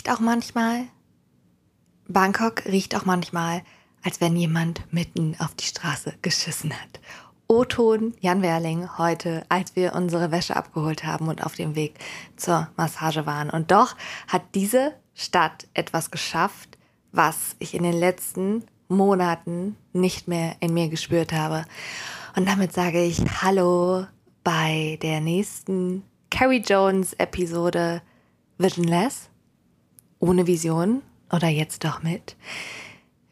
riecht auch manchmal, Bangkok riecht auch manchmal, als wenn jemand mitten auf die Straße geschissen hat. O-Ton Jan Werling heute, als wir unsere Wäsche abgeholt haben und auf dem Weg zur Massage waren. Und doch hat diese Stadt etwas geschafft, was ich in den letzten Monaten nicht mehr in mir gespürt habe. Und damit sage ich Hallo bei der nächsten Carrie Jones Episode Visionless. Ohne Vision oder jetzt doch mit.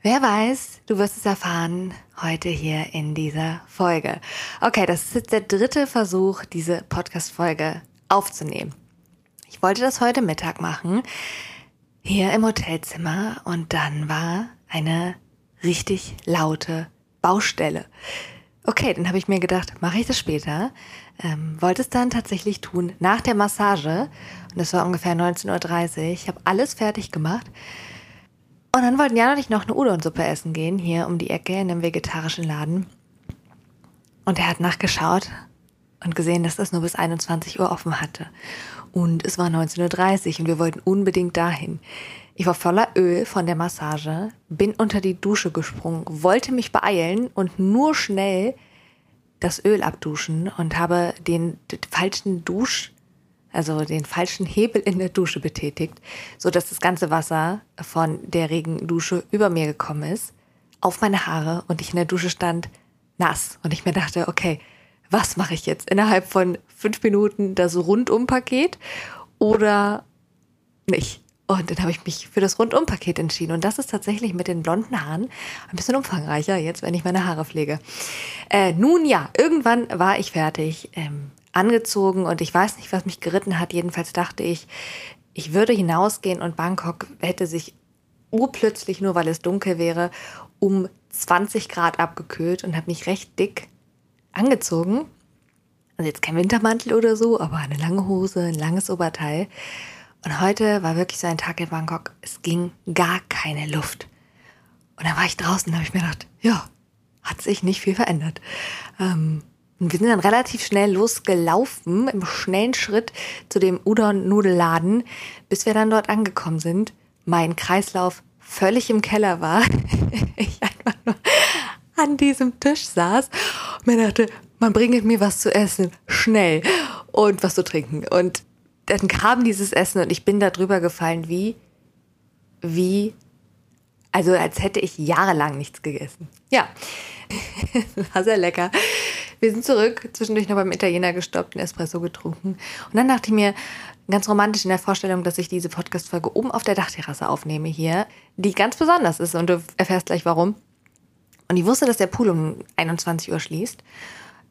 Wer weiß, du wirst es erfahren heute hier in dieser Folge. Okay, das ist jetzt der dritte Versuch, diese Podcast-Folge aufzunehmen. Ich wollte das heute Mittag machen, hier im Hotelzimmer, und dann war eine richtig laute Baustelle. Okay, dann habe ich mir gedacht, mache ich das später. Ähm, wollte es dann tatsächlich tun nach der Massage. Und das war ungefähr 19.30 Uhr. Ich habe alles fertig gemacht. Und dann wollten Jan und ich noch eine Udon-Suppe essen gehen, hier um die Ecke in einem vegetarischen Laden. Und er hat nachgeschaut und gesehen, dass das nur bis 21 Uhr offen hatte. Und es war 19.30 Uhr und wir wollten unbedingt dahin. Ich war voller Öl von der Massage, bin unter die Dusche gesprungen, wollte mich beeilen und nur schnell das Öl abduschen und habe den falschen Dusch also den falschen Hebel in der Dusche betätigt, so dass das ganze Wasser von der Regendusche über mir gekommen ist, auf meine Haare und ich in der Dusche stand nass und ich mir dachte, okay, was mache ich jetzt innerhalb von fünf Minuten das Rundum-Paket oder nicht? Und dann habe ich mich für das Rundum-Paket entschieden. Und das ist tatsächlich mit den blonden Haaren ein bisschen umfangreicher, jetzt, wenn ich meine Haare pflege. Äh, nun ja, irgendwann war ich fertig. Ähm, angezogen und ich weiß nicht, was mich geritten hat. Jedenfalls dachte ich, ich würde hinausgehen und Bangkok hätte sich urplötzlich, nur weil es dunkel wäre, um 20 Grad abgekühlt und habe mich recht dick angezogen. Also jetzt kein Wintermantel oder so, aber eine lange Hose, ein langes Oberteil. Und heute war wirklich so ein Tag in Bangkok. Es ging gar keine Luft. Und dann war ich draußen und habe ich mir gedacht, ja, hat sich nicht viel verändert. Ähm, und wir sind dann relativ schnell losgelaufen, im schnellen Schritt zu dem Udon-Nudelladen, bis wir dann dort angekommen sind. Mein Kreislauf völlig im Keller war. ich einfach nur an diesem Tisch saß und mir dachte, man bringt mir was zu essen, schnell und was zu trinken. Und dann kam dieses Essen und ich bin da drüber gefallen, wie, wie, also als hätte ich jahrelang nichts gegessen. Ja, war sehr lecker. Wir sind zurück, zwischendurch noch beim Italiener gestoppt, einen Espresso getrunken. Und dann dachte ich mir, ganz romantisch in der Vorstellung, dass ich diese Podcast-Folge oben auf der Dachterrasse aufnehme hier, die ganz besonders ist und du erfährst gleich warum. Und ich wusste, dass der Pool um 21 Uhr schließt.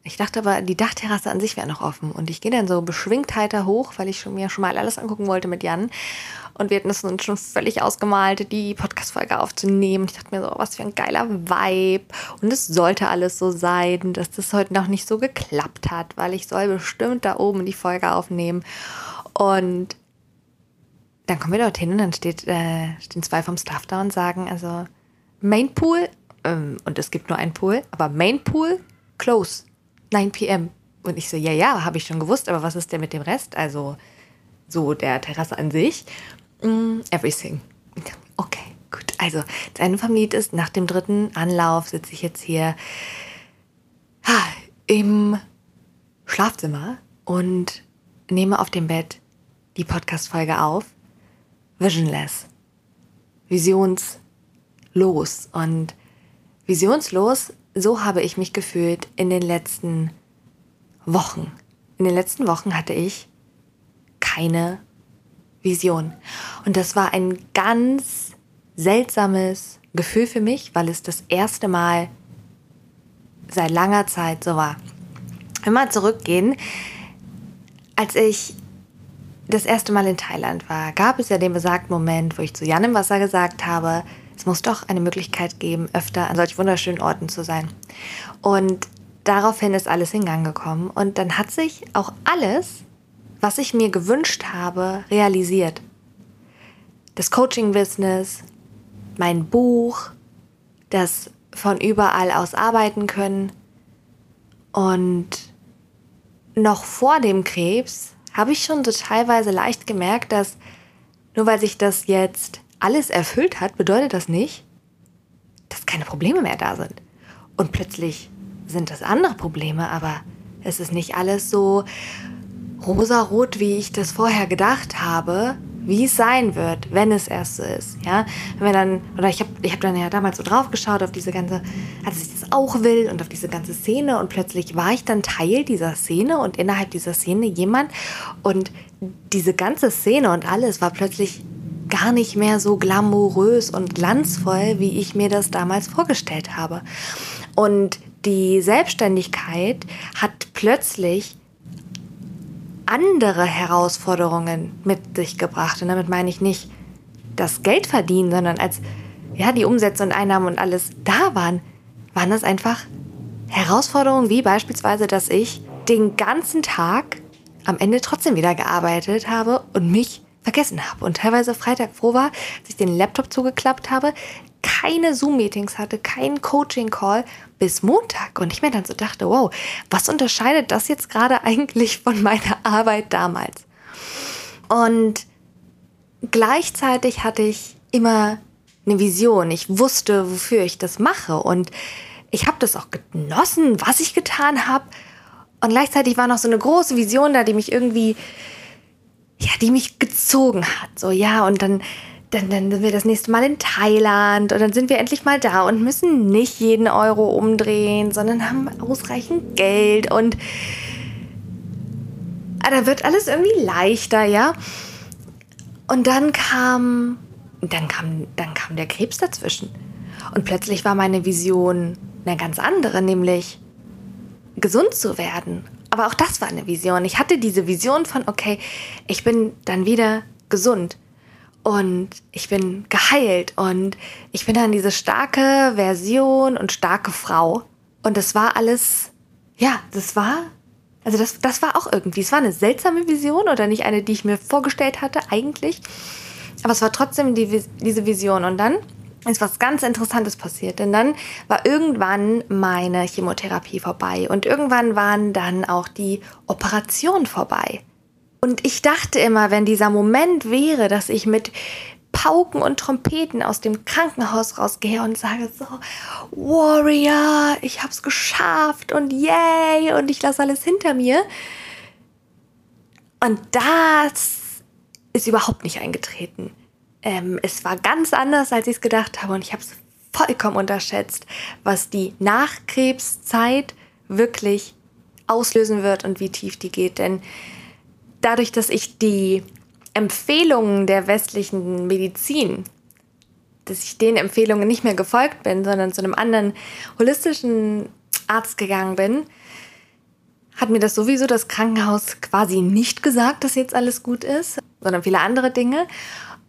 Ich dachte aber, die Dachterrasse an sich wäre noch offen. Und ich gehe dann so beschwingt heiter hoch, weil ich mir schon mal alles angucken wollte mit Jan. Und wir hatten es uns schon völlig ausgemalt, die Podcast-Folge aufzunehmen. Ich dachte mir so, was für ein geiler Vibe. Und es sollte alles so sein, dass das heute noch nicht so geklappt hat, weil ich soll bestimmt da oben die Folge aufnehmen. Und dann kommen wir dorthin und dann steht, äh, stehen zwei vom Staff da und sagen, also Main Pool, ähm, und es gibt nur einen Pool, aber Main Pool, close, 9 p.m. Und ich so, ja, ja, habe ich schon gewusst, aber was ist denn mit dem Rest? Also so der Terrasse an sich. Mm, everything. Okay, gut. Also, vom Lied ist, nach dem dritten Anlauf sitze ich jetzt hier im Schlafzimmer und nehme auf dem Bett die Podcast-Folge auf. Visionless. Visionslos. Und visionslos, so habe ich mich gefühlt in den letzten Wochen. In den letzten Wochen hatte ich keine Vision. Und das war ein ganz seltsames Gefühl für mich, weil es das erste Mal seit langer Zeit so war. Wir zurückgehen, als ich das erste Mal in Thailand war, gab es ja den besagten Moment, wo ich zu Jan im Wasser gesagt habe, es muss doch eine Möglichkeit geben, öfter an solch wunderschönen Orten zu sein. Und daraufhin ist alles in Gang gekommen. Und dann hat sich auch alles was ich mir gewünscht habe, realisiert. Das Coaching-Business, mein Buch, das von überall aus arbeiten können. Und noch vor dem Krebs habe ich schon so teilweise leicht gemerkt, dass nur weil sich das jetzt alles erfüllt hat, bedeutet das nicht, dass keine Probleme mehr da sind. Und plötzlich sind das andere Probleme, aber es ist nicht alles so rosarot, wie ich das vorher gedacht habe, wie es sein wird, wenn es erst so ist. Ja, wenn dann, oder ich habe ich hab dann ja damals so drauf geschaut auf diese ganze, als ich das auch will und auf diese ganze Szene und plötzlich war ich dann Teil dieser Szene und innerhalb dieser Szene jemand und diese ganze Szene und alles war plötzlich gar nicht mehr so glamourös und glanzvoll, wie ich mir das damals vorgestellt habe. Und die Selbstständigkeit hat plötzlich andere Herausforderungen mit sich gebracht. Und damit meine ich nicht das Geld verdienen, sondern als ja, die Umsätze und Einnahmen und alles da waren, waren das einfach Herausforderungen, wie beispielsweise, dass ich den ganzen Tag am Ende trotzdem wieder gearbeitet habe und mich vergessen habe und teilweise Freitag froh war, als ich den Laptop zugeklappt habe, keine Zoom-Meetings hatte, keinen Coaching-Call bis Montag und ich mir dann so dachte, wow, was unterscheidet das jetzt gerade eigentlich von meiner Arbeit damals? Und gleichzeitig hatte ich immer eine Vision. Ich wusste, wofür ich das mache und ich habe das auch genossen, was ich getan habe. Und gleichzeitig war noch so eine große Vision da, die mich irgendwie, ja, die mich gezogen hat. So, ja, und dann dann, dann sind wir das nächste Mal in Thailand und dann sind wir endlich mal da und müssen nicht jeden Euro umdrehen, sondern haben ausreichend Geld und ah, da wird alles irgendwie leichter, ja. Und dann kam, dann kam, dann kam der Krebs dazwischen. Und plötzlich war meine Vision eine ganz andere, nämlich gesund zu werden. Aber auch das war eine Vision. Ich hatte diese Vision von, okay, ich bin dann wieder gesund und ich bin geheilt und ich bin dann diese starke Version und starke Frau. Und das war alles, ja, das war, also das, das war auch irgendwie, es war eine seltsame Vision oder nicht eine, die ich mir vorgestellt hatte eigentlich. Aber es war trotzdem die, diese Vision. Und dann ist was ganz Interessantes passiert, denn dann war irgendwann meine Chemotherapie vorbei und irgendwann waren dann auch die Operationen vorbei. Und ich dachte immer, wenn dieser Moment wäre, dass ich mit Pauken und Trompeten aus dem Krankenhaus rausgehe und sage so, Warrior, ich hab's geschafft und yay und ich lasse alles hinter mir. Und das ist überhaupt nicht eingetreten. Ähm, es war ganz anders, als ich es gedacht habe und ich habe es vollkommen unterschätzt, was die Nachkrebszeit wirklich auslösen wird und wie tief die geht. Denn dadurch, dass ich die Empfehlungen der westlichen Medizin, dass ich den Empfehlungen nicht mehr gefolgt bin, sondern zu einem anderen holistischen Arzt gegangen bin, hat mir das sowieso das Krankenhaus quasi nicht gesagt, dass jetzt alles gut ist, sondern viele andere Dinge.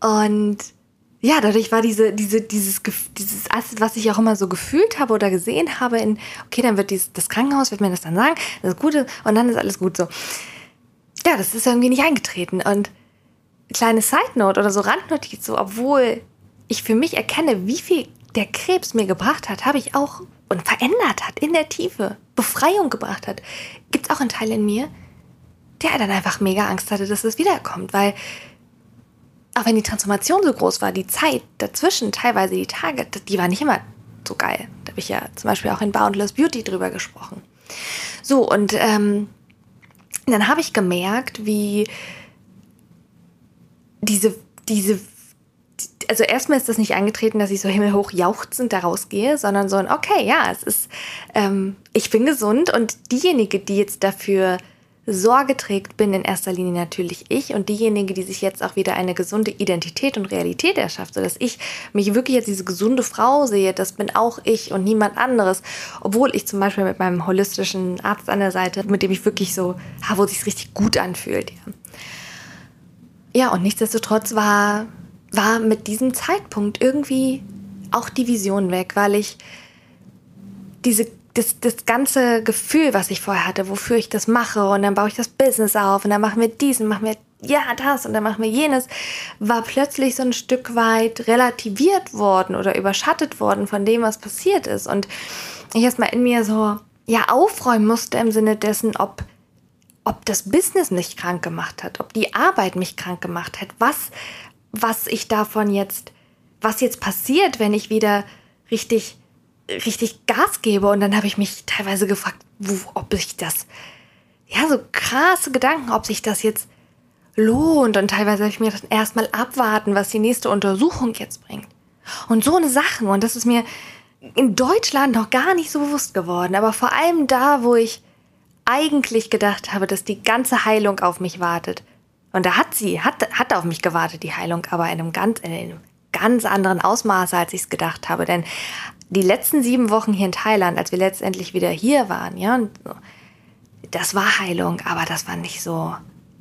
Und ja, dadurch war diese, diese, dieses, dieses, was ich auch immer so gefühlt habe oder gesehen habe, in, okay, dann wird dieses, das Krankenhaus, wird mir das dann sagen, das ist gut und dann ist alles gut so ja, das ist irgendwie nicht eingetreten. Und kleine Side Note oder so Randnotiz, so, obwohl ich für mich erkenne, wie viel der Krebs mir gebracht hat, habe ich auch und verändert hat in der Tiefe, Befreiung gebracht hat, gibt es auch einen Teil in mir, der dann einfach mega Angst hatte, dass es wiederkommt, weil auch wenn die Transformation so groß war, die Zeit dazwischen, teilweise die Tage, die war nicht immer so geil. Da habe ich ja zum Beispiel auch in Boundless Beauty drüber gesprochen. So, und ähm, dann habe ich gemerkt, wie diese, diese, also erstmal ist das nicht eingetreten, dass ich so himmelhoch jauchzend da rausgehe, sondern so ein, okay, ja, es ist, ähm, ich bin gesund und diejenige, die jetzt dafür Sorge trägt, bin in erster Linie natürlich ich und diejenige, die sich jetzt auch wieder eine gesunde Identität und Realität erschafft, sodass ich mich wirklich als diese gesunde Frau sehe, das bin auch ich und niemand anderes. Obwohl ich zum Beispiel mit meinem holistischen Arzt an der Seite, mit dem ich wirklich so, wo sich richtig gut anfühlt. Ja. ja, und nichtsdestotrotz war, war mit diesem Zeitpunkt irgendwie auch die Vision weg, weil ich diese das, das ganze Gefühl, was ich vorher hatte, wofür ich das mache und dann baue ich das Business auf und dann machen wir diesen, machen wir ja das und dann machen wir jenes, war plötzlich so ein Stück weit relativiert worden oder überschattet worden von dem, was passiert ist. Und ich erstmal in mir so, ja, aufräumen musste im Sinne dessen, ob, ob das Business mich krank gemacht hat, ob die Arbeit mich krank gemacht hat, was was ich davon jetzt, was jetzt passiert, wenn ich wieder richtig, richtig Gas gebe. Und dann habe ich mich teilweise gefragt, wo, ob ich das, ja, so krasse Gedanken, ob sich das jetzt lohnt. Und teilweise habe ich mir gedacht, erstmal abwarten, was die nächste Untersuchung jetzt bringt. Und so eine Sachen. Und das ist mir in Deutschland noch gar nicht so bewusst geworden. Aber vor allem da, wo ich eigentlich gedacht habe, dass die ganze Heilung auf mich wartet. Und da hat sie, hat, hat auf mich gewartet, die Heilung, aber in einem ganz, in einem ganz anderen Ausmaße, als ich es gedacht habe. Denn die letzten sieben Wochen hier in Thailand, als wir letztendlich wieder hier waren, ja, das war Heilung, aber das war nicht so,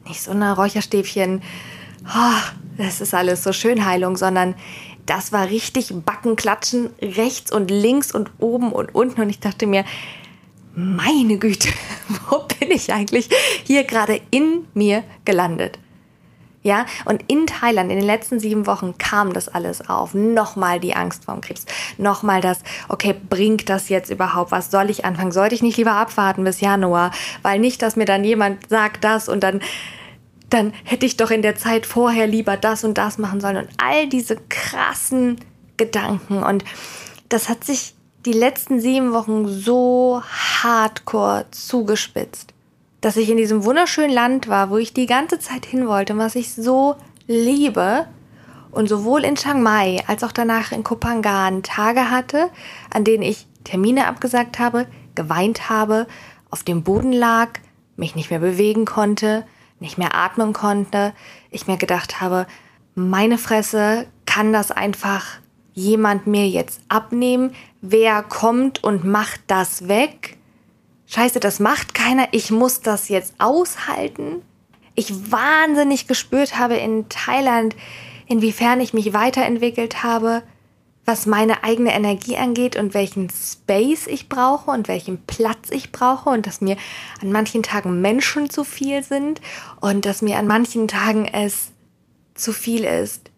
nicht so eine Räucherstäbchen, oh, das ist alles so schön Heilung, sondern das war richtig Backen, Klatschen, rechts und links und oben und unten. Und ich dachte mir, meine Güte, wo bin ich eigentlich hier gerade in mir gelandet? Ja, und in Thailand in den letzten sieben Wochen kam das alles auf. Nochmal die Angst vorm Krebs. Nochmal das, okay, bringt das jetzt überhaupt was? Soll ich anfangen? Sollte ich nicht lieber abwarten bis Januar? Weil nicht, dass mir dann jemand sagt das und dann, dann hätte ich doch in der Zeit vorher lieber das und das machen sollen. Und all diese krassen Gedanken. Und das hat sich die letzten sieben Wochen so hardcore zugespitzt dass ich in diesem wunderschönen Land war, wo ich die ganze Zeit hin wollte und was ich so liebe. Und sowohl in Chiang Mai als auch danach in Kopangan Tage hatte, an denen ich Termine abgesagt habe, geweint habe, auf dem Boden lag, mich nicht mehr bewegen konnte, nicht mehr atmen konnte. Ich mir gedacht habe, meine Fresse, kann das einfach jemand mir jetzt abnehmen? Wer kommt und macht das weg? Scheiße, das macht keiner, ich muss das jetzt aushalten. Ich wahnsinnig gespürt habe in Thailand, inwiefern ich mich weiterentwickelt habe, was meine eigene Energie angeht und welchen Space ich brauche und welchen Platz ich brauche und dass mir an manchen Tagen Menschen zu viel sind und dass mir an manchen Tagen es zu viel ist,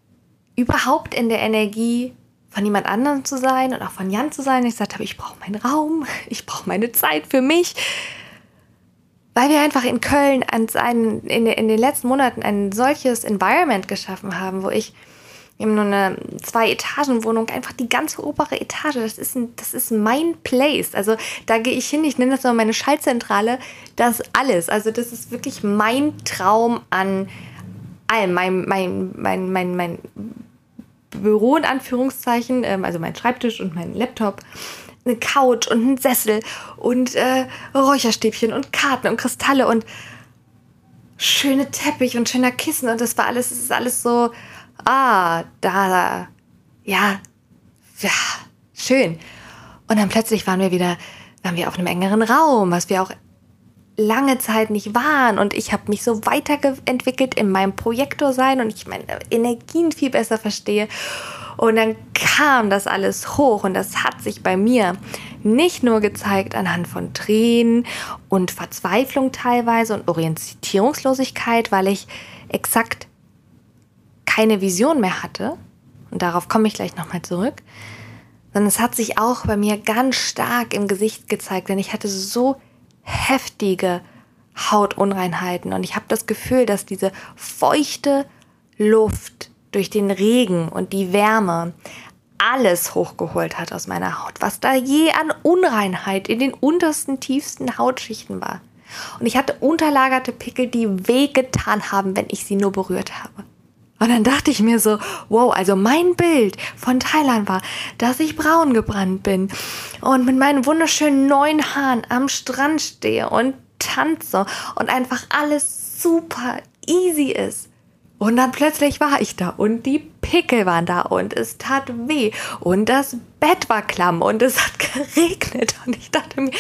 überhaupt in der Energie von jemand anderem zu sein und auch von Jan zu sein. Ich gesagt habe, ich brauche meinen Raum, ich brauche meine Zeit für mich. Weil wir einfach in Köln einen, in, in den letzten Monaten ein solches Environment geschaffen haben, wo ich eben nur eine Zwei-Etagen-Wohnung, einfach die ganze obere Etage, das ist, ein, das ist mein Place. Also da gehe ich hin, ich nenne das immer meine Schaltzentrale, das alles. Also das ist wirklich mein Traum an allem, mein, mein, mein, mein, mein Büro in Anführungszeichen, ähm, also mein Schreibtisch und mein Laptop, eine Couch und ein Sessel und äh, Räucherstäbchen und Karten und Kristalle und schöne Teppich und schöner Kissen und das war alles, es ist alles so, ah, da, ja, ja, schön. Und dann plötzlich waren wir wieder, waren wir auf einem engeren Raum, was wir auch lange Zeit nicht waren und ich habe mich so weiterentwickelt in meinem Projektor sein und ich meine Energien viel besser verstehe. Und dann kam das alles hoch und das hat sich bei mir nicht nur gezeigt anhand von Tränen und Verzweiflung teilweise und Orientierungslosigkeit, weil ich exakt keine Vision mehr hatte. Und darauf komme ich gleich nochmal zurück. Sondern es hat sich auch bei mir ganz stark im Gesicht gezeigt, denn ich hatte so heftige Hautunreinheiten und ich habe das Gefühl, dass diese feuchte Luft durch den Regen und die Wärme alles hochgeholt hat aus meiner Haut, was da je an Unreinheit in den untersten, tiefsten Hautschichten war. Und ich hatte unterlagerte Pickel, die wehgetan haben, wenn ich sie nur berührt habe. Und dann dachte ich mir so, wow, also mein Bild von Thailand war, dass ich braun gebrannt bin und mit meinen wunderschönen neuen Haaren am Strand stehe und tanze und einfach alles super easy ist. Und dann plötzlich war ich da und die Pickel waren da und es tat weh und das Bett war klamm und es hat geregnet und ich dachte mir,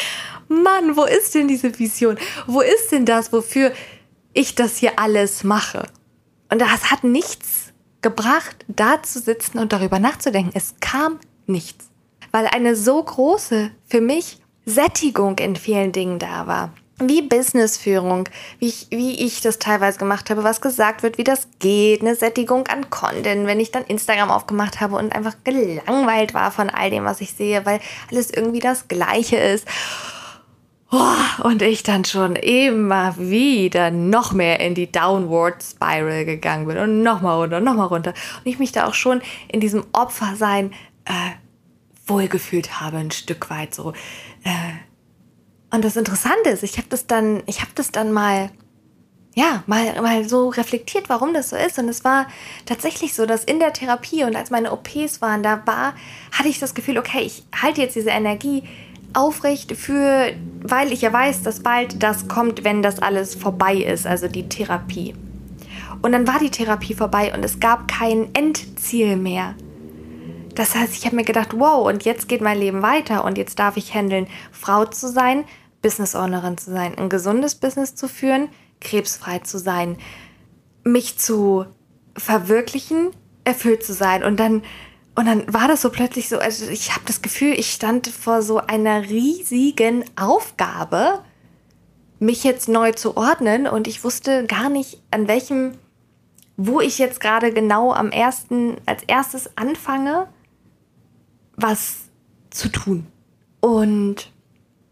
Mann, wo ist denn diese Vision? Wo ist denn das, wofür ich das hier alles mache? Und das hat nichts gebracht, da zu sitzen und darüber nachzudenken. Es kam nichts. Weil eine so große, für mich, Sättigung in vielen Dingen da war. Wie Businessführung, wie ich, wie ich das teilweise gemacht habe, was gesagt wird, wie das geht, eine Sättigung an Content, wenn ich dann Instagram aufgemacht habe und einfach gelangweilt war von all dem, was ich sehe, weil alles irgendwie das Gleiche ist. Oh, und ich dann schon immer wieder noch mehr in die Downward Spiral gegangen bin und nochmal runter, nochmal runter. Und ich mich da auch schon in diesem Opfersein äh, wohlgefühlt habe, ein Stück weit so. Äh. Und das Interessante ist, ich habe das dann, ich habe das dann mal, ja, mal, mal so reflektiert, warum das so ist. Und es war tatsächlich so, dass in der Therapie und als meine OPs waren, da war, hatte ich das Gefühl, okay, ich halte jetzt diese Energie aufrecht für, weil ich ja weiß, dass bald das kommt, wenn das alles vorbei ist, also die Therapie. Und dann war die Therapie vorbei und es gab kein Endziel mehr. Das heißt, ich habe mir gedacht, wow, und jetzt geht mein Leben weiter und jetzt darf ich handeln, Frau zu sein, Business Ownerin zu sein, ein gesundes Business zu führen, krebsfrei zu sein, mich zu verwirklichen, erfüllt zu sein und dann und dann war das so plötzlich so, also ich habe das Gefühl, ich stand vor so einer riesigen Aufgabe, mich jetzt neu zu ordnen und ich wusste gar nicht, an welchem, wo ich jetzt gerade genau am ersten, als erstes anfange, was zu tun. Und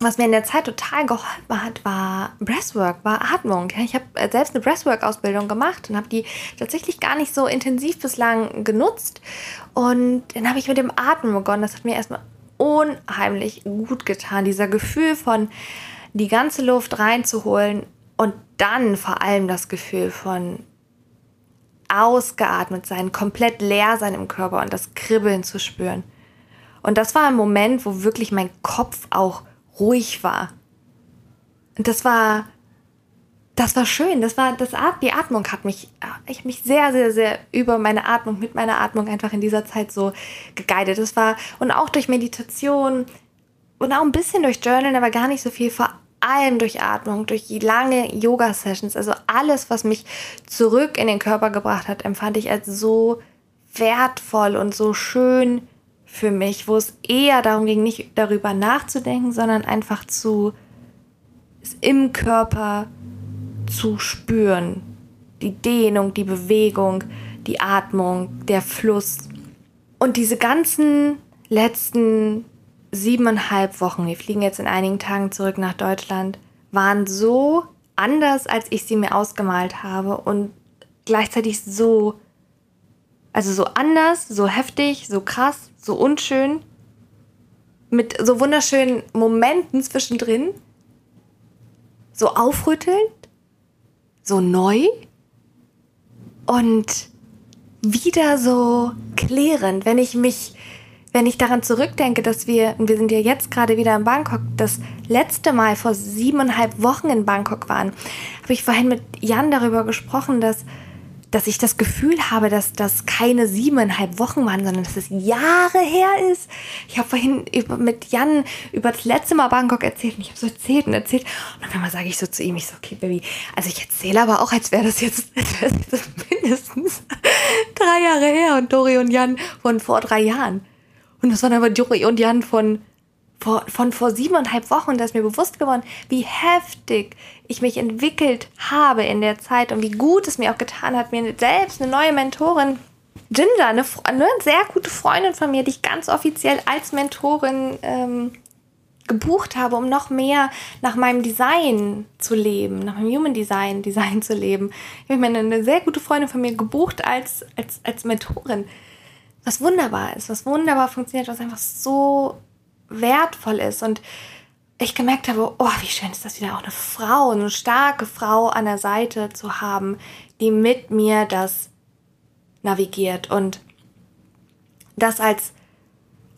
was mir in der Zeit total geholfen hat, war Breathwork, war Atmung. Ich habe äh, selbst eine Breathwork-Ausbildung gemacht und habe die tatsächlich gar nicht so intensiv bislang genutzt. Und dann habe ich mit dem Atmen begonnen. Das hat mir erstmal unheimlich gut getan. Dieser Gefühl von die ganze Luft reinzuholen und dann vor allem das Gefühl von ausgeatmet sein, komplett leer sein im Körper und das Kribbeln zu spüren. Und das war ein Moment, wo wirklich mein Kopf auch ruhig war. Und das war, das war schön. Das war, das At die Atmung hat mich, ich habe mich sehr, sehr, sehr über meine Atmung, mit meiner Atmung einfach in dieser Zeit so geguidet. Das war, und auch durch Meditation und auch ein bisschen durch Journalen, aber gar nicht so viel, vor allem durch Atmung, durch die lange Yoga-Sessions, also alles, was mich zurück in den Körper gebracht hat, empfand ich als so wertvoll und so schön für mich, wo es eher darum ging, nicht darüber nachzudenken, sondern einfach zu es im Körper zu spüren. Die Dehnung, die Bewegung, die Atmung, der Fluss. Und diese ganzen letzten siebeneinhalb Wochen, wir fliegen jetzt in einigen Tagen zurück nach Deutschland, waren so anders, als ich sie mir ausgemalt habe und gleichzeitig so also so anders, so heftig, so krass, so unschön, mit so wunderschönen Momenten zwischendrin, so aufrüttelnd, so neu. Und wieder so klärend, wenn ich mich, wenn ich daran zurückdenke, dass wir, und wir sind ja jetzt gerade wieder in Bangkok, das letzte Mal vor siebeneinhalb Wochen in Bangkok waren, habe ich vorhin mit Jan darüber gesprochen, dass dass ich das Gefühl habe, dass das keine siebeneinhalb Wochen waren, sondern dass es Jahre her ist. Ich habe vorhin mit Jan über das letzte Mal Bangkok erzählt und ich habe so erzählt und erzählt. Und auf einmal sage ich so zu ihm, ich so, okay, Baby, also ich erzähle aber auch, als wäre das jetzt, das mindestens drei Jahre her und Dori und Jan von vor drei Jahren. Und das waren aber Dori und Jan von vor, von vor siebeneinhalb Wochen, da ist mir bewusst geworden, wie heftig ich mich entwickelt habe in der Zeit und wie gut es mir auch getan hat, mir selbst eine neue Mentorin, Ginger, eine, eine sehr gute Freundin von mir, die ich ganz offiziell als Mentorin ähm, gebucht habe, um noch mehr nach meinem Design zu leben, nach meinem Human Design Design zu leben. Ich habe mir eine sehr gute Freundin von mir gebucht als, als, als Mentorin. Was wunderbar ist, was wunderbar funktioniert, was einfach so wertvoll ist. Und ich gemerkt habe, oh, wie schön ist das wieder auch eine Frau, eine starke Frau an der Seite zu haben, die mit mir das navigiert. Und das als,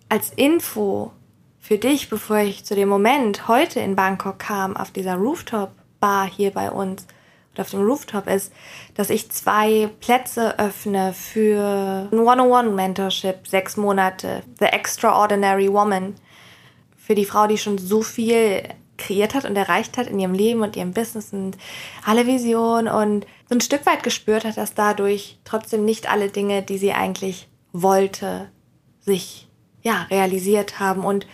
als Info für dich, bevor ich zu dem Moment heute in Bangkok kam, auf dieser Rooftop-Bar hier bei uns oder auf dem Rooftop ist, dass ich zwei Plätze öffne für ein One-on-One-Mentorship, sechs Monate, The Extraordinary Woman für die Frau, die schon so viel kreiert hat und erreicht hat in ihrem Leben und ihrem Business und alle Visionen und so ein Stück weit gespürt hat, dass dadurch trotzdem nicht alle Dinge, die sie eigentlich wollte, sich ja realisiert haben und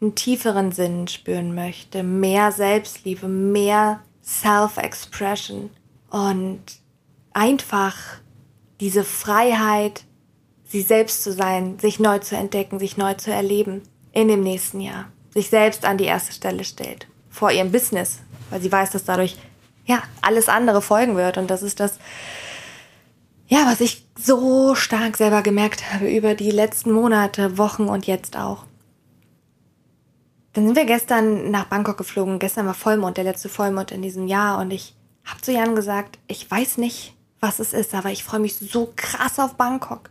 einen tieferen Sinn spüren möchte, mehr Selbstliebe, mehr Self-Expression und einfach diese Freiheit, sie selbst zu sein, sich neu zu entdecken, sich neu zu erleben in dem nächsten Jahr sich selbst an die erste Stelle stellt. vor ihrem Business, weil sie weiß, dass dadurch ja alles andere folgen wird. Und das ist das, ja, was ich so stark selber gemerkt habe über die letzten Monate, Wochen und jetzt auch. Dann sind wir gestern nach Bangkok geflogen. Gestern war Vollmond, der letzte Vollmond in diesem Jahr. Und ich habe zu Jan gesagt, ich weiß nicht, was es ist, aber ich freue mich so krass auf Bangkok.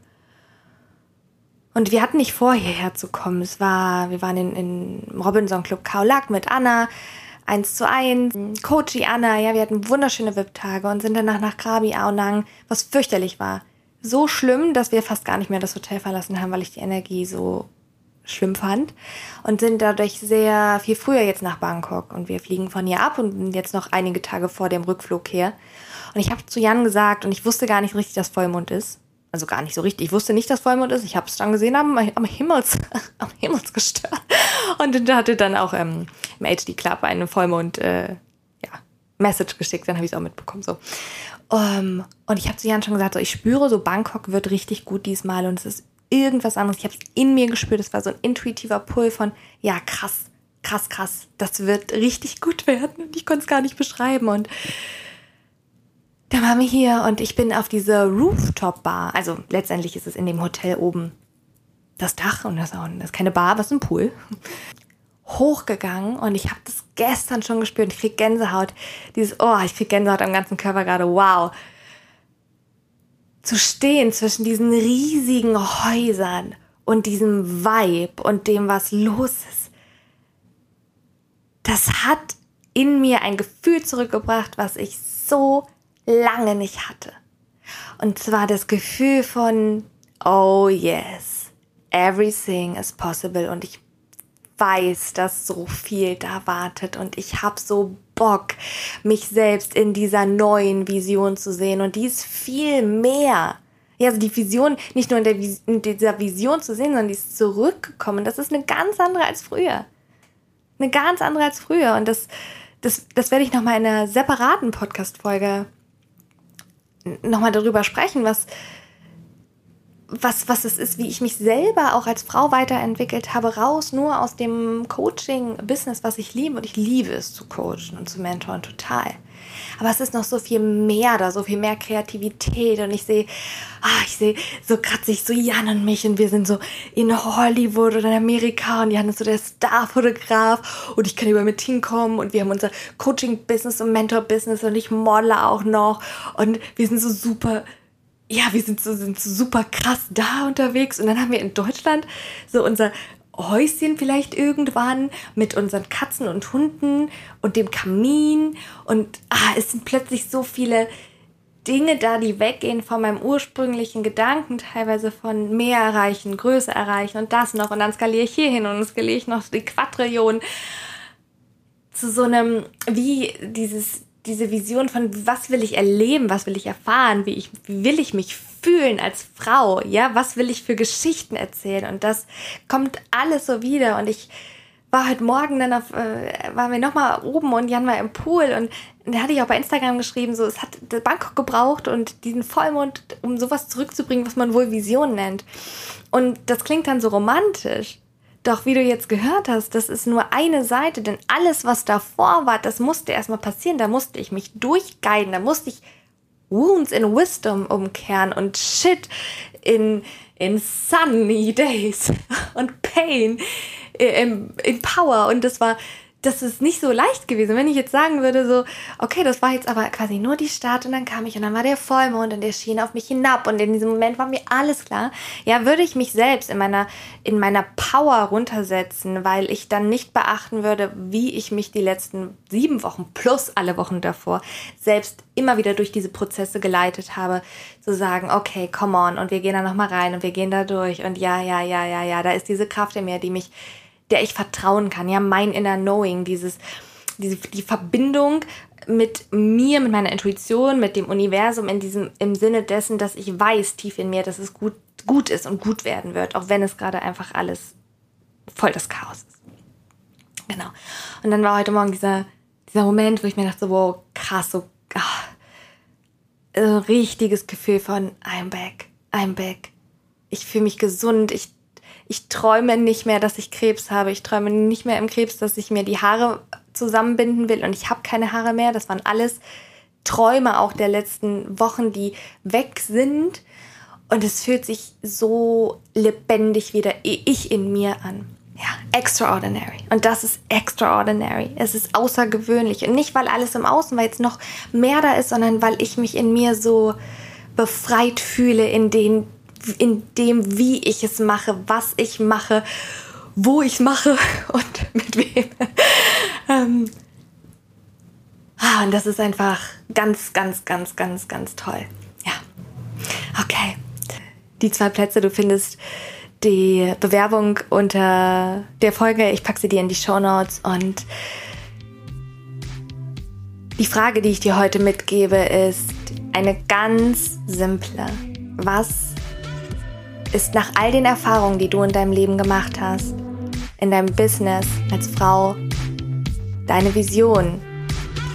Und wir hatten nicht vor, hierher zu kommen. Es war, wir waren in, in Robinson Club Kaolak mit Anna, eins zu eins, Coachy Anna, ja, wir hatten wunderschöne VIP-Tage und sind danach nach Krabi Aonang, was fürchterlich war. So schlimm, dass wir fast gar nicht mehr das Hotel verlassen haben, weil ich die Energie so schlimm fand und sind dadurch sehr viel früher jetzt nach Bangkok und wir fliegen von hier ab und jetzt noch einige Tage vor dem Rückflug her. Und ich habe zu Jan gesagt und ich wusste gar nicht richtig, dass Vollmond ist. Also gar nicht so richtig. Ich wusste nicht, dass Vollmond ist. Ich habe es dann gesehen am, am Himmels, am Himmelsgestirn. Und da hatte dann auch ähm, im HD Club eine Vollmond, äh, ja, Message geschickt. Dann habe ich es auch mitbekommen. So. Um, ähm, und ich habe zu Jan schon gesagt, so, ich spüre so, Bangkok wird richtig gut diesmal und es ist irgendwas anderes. Ich habe es in mir gespürt. Es war so ein intuitiver Pull von, ja, krass, krass, krass. Das wird richtig gut werden. Und ich konnte es gar nicht beschreiben. Und dann waren wir hier und ich bin auf diese Rooftop-Bar. Also letztendlich ist es in dem Hotel oben das Dach und das, ist keine Bar, was ist ein Pool. Hochgegangen und ich habe das gestern schon gespürt. Ich krieg Gänsehaut. Dieses, oh, ich krieg Gänsehaut am ganzen Körper gerade. Wow zu stehen zwischen diesen riesigen Häusern und diesem Vibe und dem, was los ist, das hat in mir ein Gefühl zurückgebracht, was ich so lange nicht hatte. Und zwar das Gefühl von, oh yes, everything is possible und ich weiß, dass so viel da wartet und ich habe so Bock, mich selbst in dieser neuen Vision zu sehen und die ist viel mehr. Ja, also die Vision, nicht nur in, der, in dieser Vision zu sehen, sondern die ist zurückgekommen. Das ist eine ganz andere als früher. Eine ganz andere als früher. Und das, das, das werde ich nochmal in einer separaten Podcast-Folge nochmal darüber sprechen, was, was, was es ist, wie ich mich selber auch als Frau weiterentwickelt habe, raus nur aus dem Coaching-Business, was ich liebe. Und ich liebe es zu coachen und zu mentoren, total. Aber es ist noch so viel mehr da, so viel mehr Kreativität. Und ich sehe, ah, ich sehe so gerade sich so Jan und mich und wir sind so in Hollywood oder in Amerika und Jan ist so der Starfotograf und ich kann über mit hinkommen und wir haben unser Coaching-Business und Mentor-Business und ich modle auch noch und wir sind so super ja, wir sind so, sind so super krass da unterwegs. Und dann haben wir in Deutschland so unser Häuschen vielleicht irgendwann mit unseren Katzen und Hunden und dem Kamin. Und ah, es sind plötzlich so viele Dinge da, die weggehen von meinem ursprünglichen Gedanken, teilweise von mehr erreichen, Größe erreichen und das noch. Und dann skaliere ich hier hin und skaliere ich noch die Quadrillionen zu so einem, wie dieses diese Vision von, was will ich erleben, was will ich erfahren, wie, ich, wie will ich mich fühlen als Frau, ja, was will ich für Geschichten erzählen und das kommt alles so wieder und ich war heute Morgen dann auf, äh, waren wir nochmal oben und Jan war im Pool und da hatte ich auch bei Instagram geschrieben, so, es hat Bangkok gebraucht und diesen Vollmond, um sowas zurückzubringen, was man wohl Vision nennt. Und das klingt dann so romantisch. Doch wie du jetzt gehört hast, das ist nur eine Seite, denn alles, was davor war, das musste erstmal passieren. Da musste ich mich durchguiden, da musste ich Wounds in Wisdom umkehren und Shit in, in Sunny Days und Pain in, in Power. Und das war das ist nicht so leicht gewesen. Wenn ich jetzt sagen würde, so, okay, das war jetzt aber quasi nur die Start und dann kam ich und dann war der Vollmond und der schien auf mich hinab und in diesem Moment war mir alles klar. Ja, würde ich mich selbst in meiner, in meiner Power runtersetzen, weil ich dann nicht beachten würde, wie ich mich die letzten sieben Wochen plus alle Wochen davor selbst immer wieder durch diese Prozesse geleitet habe, zu sagen, okay, come on und wir gehen da nochmal rein und wir gehen da durch und ja, ja, ja, ja, ja, da ist diese Kraft in mir, die mich der ich vertrauen kann. Ja, mein inner Knowing, dieses, diese, die Verbindung mit mir, mit meiner Intuition, mit dem Universum in diesem, im Sinne dessen, dass ich weiß tief in mir, dass es gut, gut ist und gut werden wird, auch wenn es gerade einfach alles voll das Chaos ist. Genau. Und dann war heute Morgen dieser, dieser Moment, wo ich mir dachte, wow, krass, so, ach, so richtiges Gefühl von I'm back, I'm back. Ich fühle mich gesund, ich ich träume nicht mehr, dass ich Krebs habe. Ich träume nicht mehr im Krebs, dass ich mir die Haare zusammenbinden will und ich habe keine Haare mehr. Das waren alles Träume auch der letzten Wochen, die weg sind. Und es fühlt sich so lebendig wieder ich in mir an. Ja, extraordinary. Und das ist extraordinary. Es ist außergewöhnlich. Und nicht, weil alles im Außen, weil jetzt noch mehr da ist, sondern weil ich mich in mir so befreit fühle in, den, in dem, wie ich es mache, was ich mache, wo ich es mache und mit wem. ähm, ah, und das ist einfach ganz, ganz, ganz, ganz, ganz toll. Ja. Okay. Die zwei Plätze, du findest die Bewerbung unter der Folge. Ich packe sie dir in die Show Notes und die Frage, die ich dir heute mitgebe, ist eine ganz simple. Was ist nach all den Erfahrungen, die du in deinem Leben gemacht hast, in deinem Business als Frau, deine Vision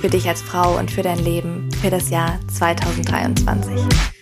für dich als Frau und für dein Leben für das Jahr 2023?